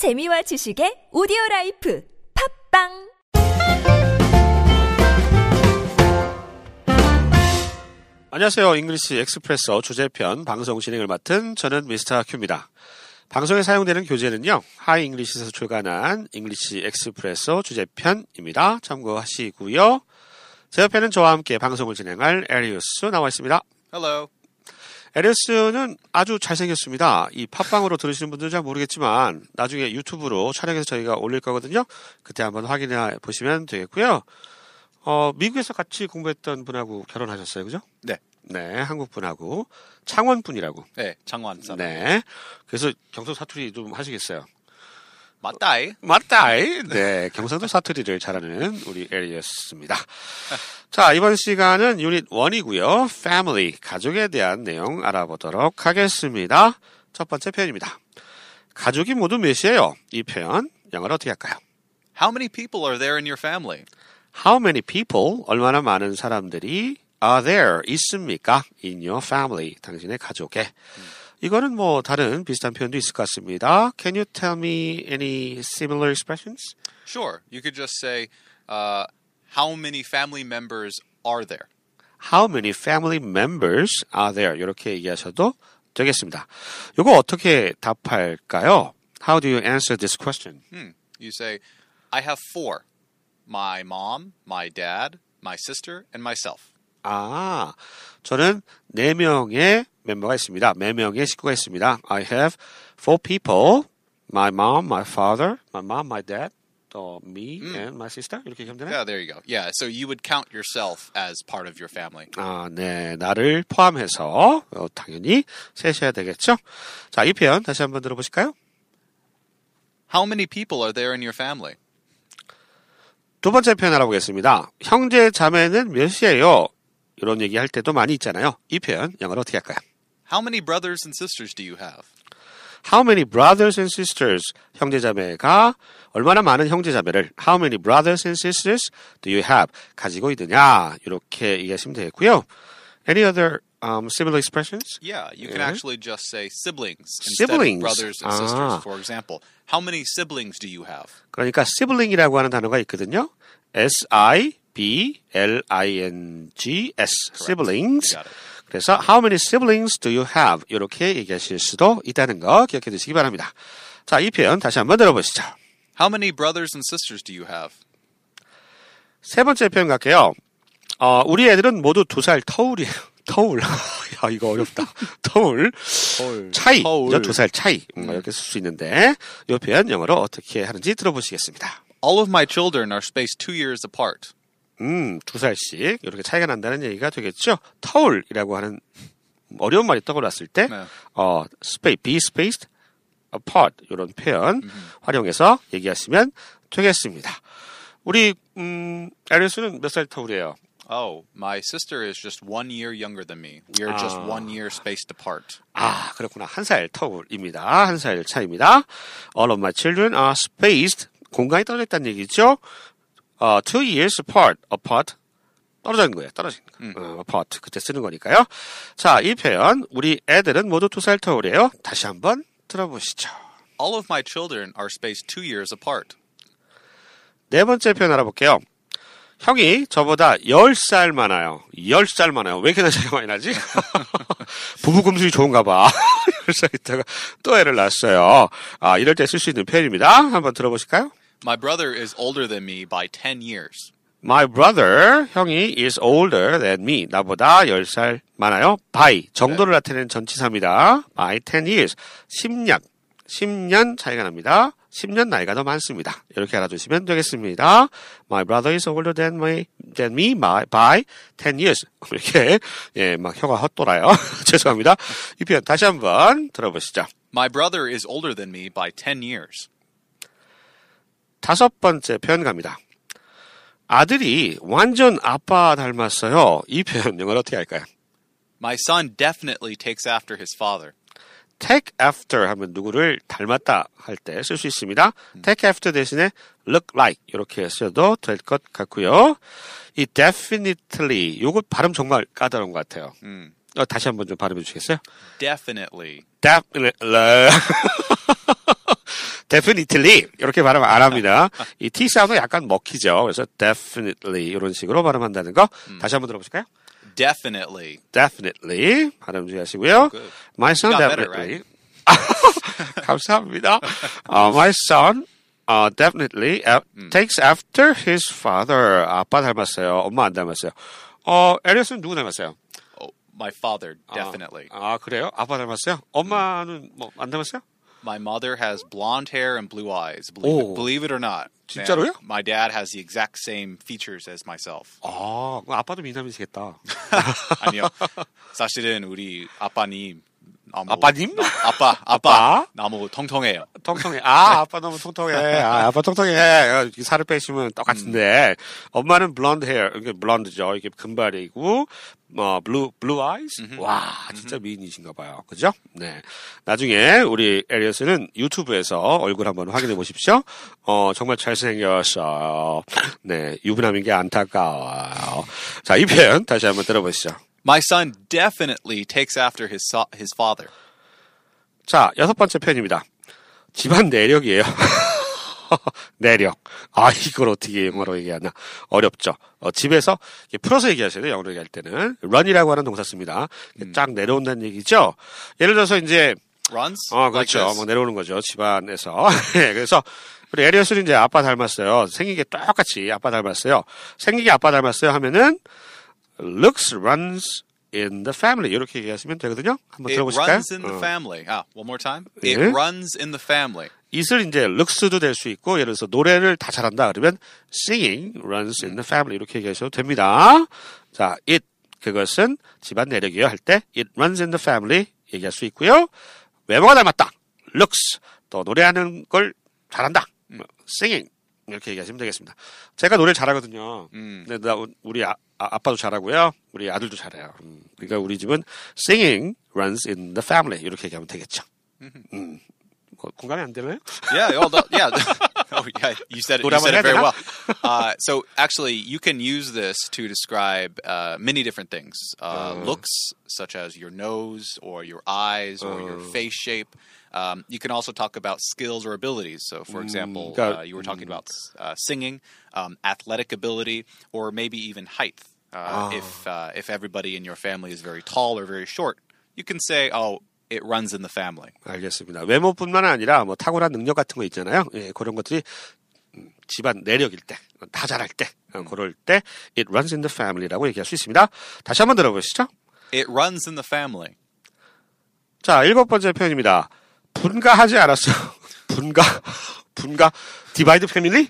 재미와 지식의 오디오 라이프 팟빵 안녕하세요. English Expresso 주제편 방송 진행을 맡은 저는 미스터 Q입니다. 방송에 사용되는 교재는요. Hi English에서 출간한 English Expresso 주제편입니다. 참고하시고요. 제 옆에는 저와 함께 방송을 진행할 에리우스 나와 있습니다. Hello. 에리우스는 아주 잘생겼습니다. 이 팟빵으로 들으시는 분들은 잘 모르겠지만 나중에 유튜브로 촬영해서 저희가 올릴 거거든요. 그때 한번 확인해 보시면 되겠고요. 어, 미국에서 같이 공부했던 분하고 결혼하셨어요. 그죠? 네. 네, 한국 분하고 창원 분이라고. 네, 장원 사람. 네. 그래서 경상 사투리 좀 하시겠어요. 맞다이. 맞다. 네, 경상도 사투리를 잘하는 우리 에리어스입니다. 자, 이번 시간은 유닛 1이고요. Family, 가족에 대한 내용 알아보도록 하겠습니다. 첫 번째 표현입니다. 가족이 모두 몇이에요? 이 표현 영어로 어떻게 할까요? How many people are there in your family? How many people, 얼마나 많은 사람들이 are there, 있습니까? in your family, 당신의 가족에. 이거는 뭐 다른 비슷한 표현도 있을 것 같습니다. Can you tell me any similar expressions? Sure. You could just say, uh, how many family members are there? How many family members are there? 이렇게 얘기하셔도 되겠습니다. 이거 어떻게 답할까요? How do you answer this question? Hmm. You say, I have four. My mom, my dad, my sister, and myself. 아, 저는 네 명의 멤버가 있습니다. 네 명의 식구가 있습니다. I have four people. My mom, my father, my mom, my dad, 또 me and my sister. 이렇게 얘기하면 되나요? Yeah, there you go. Yeah, so you would count yourself as part of your family. 아, 네. 나를 포함해서 어, 당연히 셋이어야 되겠죠? 자, 이 표현 다시 한번 들어보실까요? How many people are there in your family? 두 번째 표현 알아보겠습니다. 형제 자매는 몇이에요? 이런 얘기 할 때도 많이 있잖아요. 이 표현 영어로 어떻게 할까요? How many brothers and sisters do you have? How many brothers and sisters? 형제자매가 얼마나 많은 형제자매를 How many brothers and sisters do you have? 가지고 있느냐? 이렇게 얘기하시면 되겠고요. Any other um, similar expressions? Yeah, you can actually just say siblings instead Siblings. of brothers and Ah. sisters. For example, how many siblings do you have? 그러니까 sibling이라고 하는 단어가 있거든요. S I B L I N G S siblings. 그래서 how many siblings do you have? 이렇게 얘기하실 수도 있다는 거 기억해 두시기 바랍니다. 자, 이 표현 다시 한번 들어보시죠. How many brothers and sisters do you have? 세 번째 표현 갈게요. 어, 우리 애들은 모두 두 살 터울이에요. 터울. 야, 이거 어렵다. 터울. 차이. 두 살 차이. 음, 이렇게 쓸 수 있는데, 이 표현 영어로 어떻게 하는지 들어보시겠습니다. All of my children are spaced two years apart. 음, 두 살씩 이렇게 차이가 난다는 얘기가 되겠죠. 터울이라고 하는 어려운 말이 떠올랐을 때, 네. 어, space, be spaced apart 이런 표현 활용해서 얘기하시면 되겠습니다. 우리 음, 에리스는 몇살 터울이에요? Oh, my sister is just one year younger than me. We are just Ah. one year spaced apart. 아, 그렇구나. 한 살 터울입니다. 한 살 차입니다. All of my children are spaced. 공간이 떨어져 있다는 얘기죠. 어, two years apart. apart. 떨어진 거예요. 떨어진 거. 어, apart. 그때 쓰는 거니까요. 자, 이 표현. 우리 애들은 모두 두 살 터울이에요. 다시 한번 들어보시죠. All of my children are spaced two years apart. 네 번째 표현 알아볼게요. 형이 저보다 10살 많아요. 10살 많아요. 왜 이렇게 차이가 많이 나지? 부부 금술이 좋은가 봐. 10살 있다가 또 애를 낳았어요. 아, 이럴 때 쓸 수 있는 표현입니다. 한번 들어보실까요? My brother is older than me by 10 years. My brother, 형이 is older than me. 나보다 10살 많아요. by, 정도를 나타내는 전치사입니다. by 10 years. 10년. 10년 차이가 납니다. 10년 나이가 더 많습니다. 이렇게 알아두시면 되겠습니다. My brother is older than, my, than me by, by 10 years. 이렇게, 예, 막 혀가 헛돌아요. 죄송합니다. 이 표현 다시 한번 들어보시죠. My brother is older than me by 10 years. 다섯 번째 표현 갑니다. 아들이 완전 아빠 닮았어요. 이 표현 영어로 어떻게 할까요? My son definitely takes after his father. take after 하면 누구를 닮았다 할 때 쓸 수 있습니다. take after 대신에 look like 이렇게 쓰셔도 될 것 같고요. 이 definitely 요거 발음 정말 까다로운 것 같아요. 어, 다시 한번 좀 발음해 주시겠어요? Definitely. definitely definitely 이렇게 발음 안 합니다. 이 T 사운드 약간 먹히죠. 그래서 definitely 이런 식으로 발음한다는 거 다시 한번 들어보실까요? Definitely. definitely 발음 주의하시고요. good. My son got better, definitely. 감사합니다. Uh, my son uh, definitely a- takes after his father. 아빠 닮았어요. 엄마 안 닮았어요. 어, 에리어스는 누구 닮았어요? Oh, my father, definitely. 아, 그래요? 아빠 닮았어요? 엄마는 뭐 안 닮았어요? My mother has blonde hair and blue eyes. Believe, Oh. it, believe it or not. 진짜로요? And My dad has the exact same features as myself. 아, 그럼 아빠도 미남이시겠다. 아니요. 사실은 우리 아빠님 너무- 아빠님? 너- 아빠, 아빠 아빠? 너무 통통해요. 통통해. 아, 아빠 너무 통통해. 아, 아빠 통통해. 아, 살을 빼시면 똑같은데. 엄마는 blond hair. 이게 blond죠. 이게 금발이고, 뭐, blue, blue eyes? 와, 진짜 미인이신가 봐요. 그죠? 네. 나중에 우리 에리어스는 유튜브에서 얼굴 한번 확인해 보십시오. 어, 정말 잘생겼어요. 네. 유부남인 게 안타까워요. 자, 이 표현 다시 한번 들어보시죠. My son definitely takes after his so- his father. 자, 여섯 번째 편입니다. 집안 내력이에요. 내력. 아, 이걸 어떻게 영어로 얘기하나. 어렵죠. 어, 집에서 풀어서 얘기하셔야 돼요. 영어로 얘기할 때는. run이라고 하는 동사 씁니다. 쫙 내려온다는 얘기죠. 예를 들어서 이제, Runs? 어, like 그렇죠. this. 뭐 내려오는 거죠. 집안에서. 예, 그래서 우리 에리어스는 이제 아빠 닮았어요. 생긴 게 똑같이 아빠 닮았어요. 생긴 게 아빠 닮았어요 하면은 looks runs in the family 이렇게 얘기하시면 되거든요. 한번 It 들어보실까요? runs in the 어. family. Ah, one more time. It 예. runs in the family. it을 이제 looks도 될 수 있고 예를 들어서 노래를 다 잘한다 그러면 singing runs in the family 이렇게 얘기하셔도 됩니다. 자, it 그것은 집안 내력이요 할 때 it runs in the family 얘기할 수 있고요. 외모가 닮았다. looks 또 노래하는 걸 잘한다. 뭐, singing 이렇게 얘기하시면 되겠습니다. 제가 노래 잘하거든요. 음. 근데 나 우리 아, 빠도 잘하고요. 우리 아들도 잘해요. 음, 그러니까 우리 집은 singing runs in the family 이렇게 얘기하면 되겠죠. 음. 거- 공감이 안 되나요? Yeah, well, the, yeah. oh, yeah. You said it. You 노래 said 한번 it very 해야 well. Uh, so actually, you can use this to describe uh, many different things. Uh, looks, such as your nose or your eyes or your face shape. Um, you can also talk about skills or abilities. So, for example, got- uh, you were talking about uh, singing, um, athletic ability, or maybe even height. Uh, If uh, if everybody in your family is very tall or very short, you can say, "Oh, it runs in the family." 알겠습니다. 외모뿐만 아니라 뭐 탁월한 능력 같은 거 있잖아요. 예, 그런 것들이 음, 집안 내력일 때, 다 잘할 때, 어, 그럴 때 it runs in the family라고 얘기할 수 있습니다. 다시 한번 들어보시죠. It runs in the family. 자, 일곱 번째 표현입니다. 분가하지 않았어요. 분가, 분가, divide family?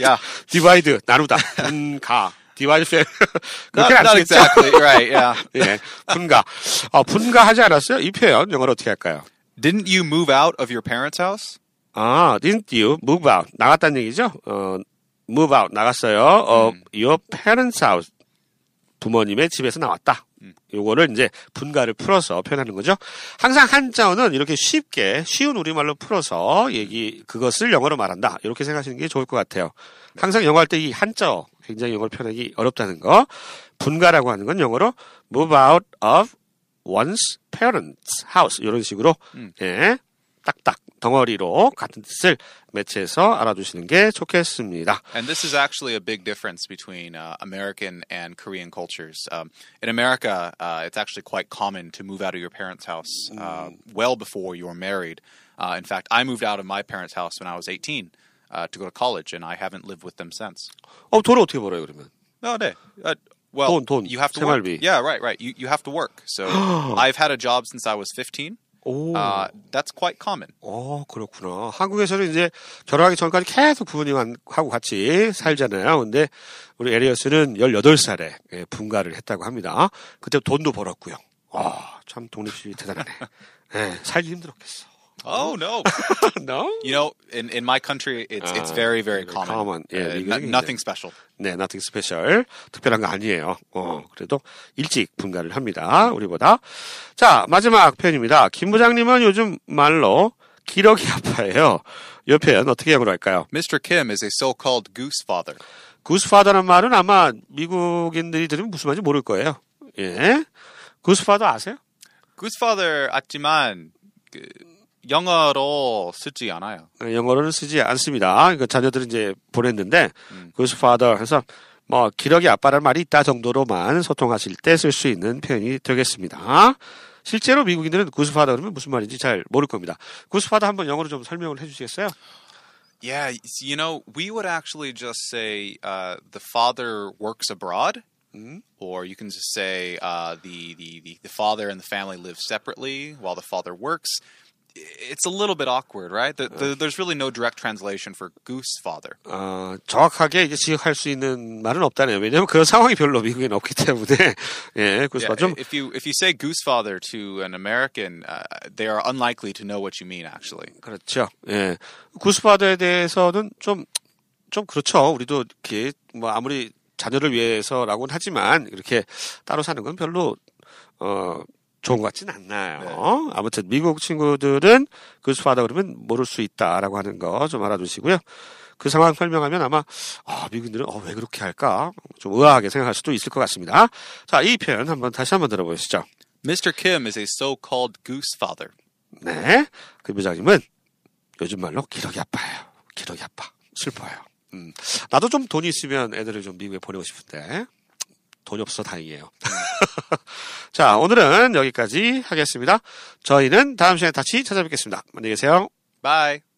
Yeah. divide, 나누다, 분가, divide family. Not, 그렇게 안 not 쓰겠죠? exactly right. Yeah. 예, 분가. 어, 분가하지 않았어요? 이 표현 영어로 어떻게 할까요? Didn't you move out of your parents' house? 아, didn't you move out? 나갔다는 얘기죠? 어, move out, 나갔어요. 어, your parents' house. 부모님의 집에서 나왔다. 요거를 이제 분가를 풀어서 표현하는 거죠. 항상 한자어는 이렇게 쉽게 쉬운 우리말로 풀어서 얘기 그것을 영어로 말한다. 이렇게 생각하시는 게 좋을 것 같아요. 항상 영어 할 때 이 한자어 굉장히 영어를 표현하기 어렵다는 거. 분가라고 하는 건 영어로 move out of one's parents' house 이런 식으로 예, 딱딱 덩어리로 같은 뜻을 매치해서 알아두시는 게 좋겠습니다. And this is actually a big difference between uh, American and Korean cultures. Um, in America, uh, it's actually quite common to move out of your parents' house uh, well before you're married. Uh, in fact, I moved out of my parents' house when I was 18 uh, to go to college, and I haven't lived with them since. 어, 돈을 어떻게 벌어요, 그러면? No, no. Uh, well, 돈, 돈, you have to work. 생활비. Yeah, right, right. You you have to work. So I've had a job since I was 15. 오. Uh, that's quite common. 어, 그렇구나. 한국에서는 이제 결혼하기 전까지 계속 부모님하고 같이 살잖아요. 근데 우리 에리어스는 18살에 예, 분가를 했다고 합니다. 그때 돈도 벌었고요. 아, 참 독립심이 대단하네. 예, 살기 힘들었겠어. Oh no. no? You know, in, in my country, it's it's Ah, very very common. common. Yeah, Uh, nothing special. 네, nothing special. 특별한 거 아니에요. 어, 그래도 일찍 분가를 합니다. 우리보다. 자, 마지막 표현입니다. 김 부장님은 요즘 말로 기력이 아파해요. 이 표현 어떻게 영어로 할까요? Mr. Kim is a so-called goose father. 구스파더라는 말은 아마 미국인들이 들으면 무슨 말인지 모를 거예요. 예. 구스파더 아세요? Goose father, 아지만 그 영어로 쓰지 않아요. 어, 영어로는 쓰지 않습니다. 그 자녀들은 이제 보냈는데 음. whose father 해서 뭐 기러기 아빠라는 말이 있다 정도로만 소통하실 때 쓸 수 있는 표현이 되겠습니다. 실제로 미국인들은 whose father 그러면 무슨 말인지 잘 모를 겁니다. whose father 한번 영어로 좀 설명을 해주시겠어요? Yeah, you know, we would actually just say uh, the father works abroad, or you can just say uh, the, the, the the father and the family live separately while the father works. It's a little bit awkward, right? The, the, there's really no direct translation for goose father. 어, 정확하게 이제 지역할 수 있는 말은 없다네요. 왜냐하면 그런 상황이 별로 미국에는 없기 때문에 예, Yeah, father 좀 if you if you say goose father to an American, uh, they are unlikely to know what you mean. Actually, 그렇죠. 예. 구스파더에 대해서는 좀, 좀 그렇죠. 우리도 이렇게, 뭐, 아무리 자녀를 위해서라고는 하지만, 이렇게 따로 사는 건 별로, 어, 좋은 것 같진 않나요. 아무튼, 미국 친구들은 구스파더 그러면 모를 수 있다라고 하는 거 좀 알아두시고요. 그 상황 설명하면 아마, 아, 미국인들은, 어, 왜 그렇게 할까? 좀 의아하게 생각할 수도 있을 것 같습니다. 자, 이 표현 한번 다시 한번 들어보시죠. Mr. Kim is a so-called goose father. 네. 그 부장님은 요즘 말로 기러기 아파요. 기러기 아파. 슬퍼요. 음. 나도 좀 돈이 있으면 애들을 좀 미국에 보내고 싶은데 돈이 없어 다행이에요. 자, 오늘은 여기까지 하겠습니다. 저희는 다음 시간에 다시 찾아뵙겠습니다. 안녕히 계세요. Bye.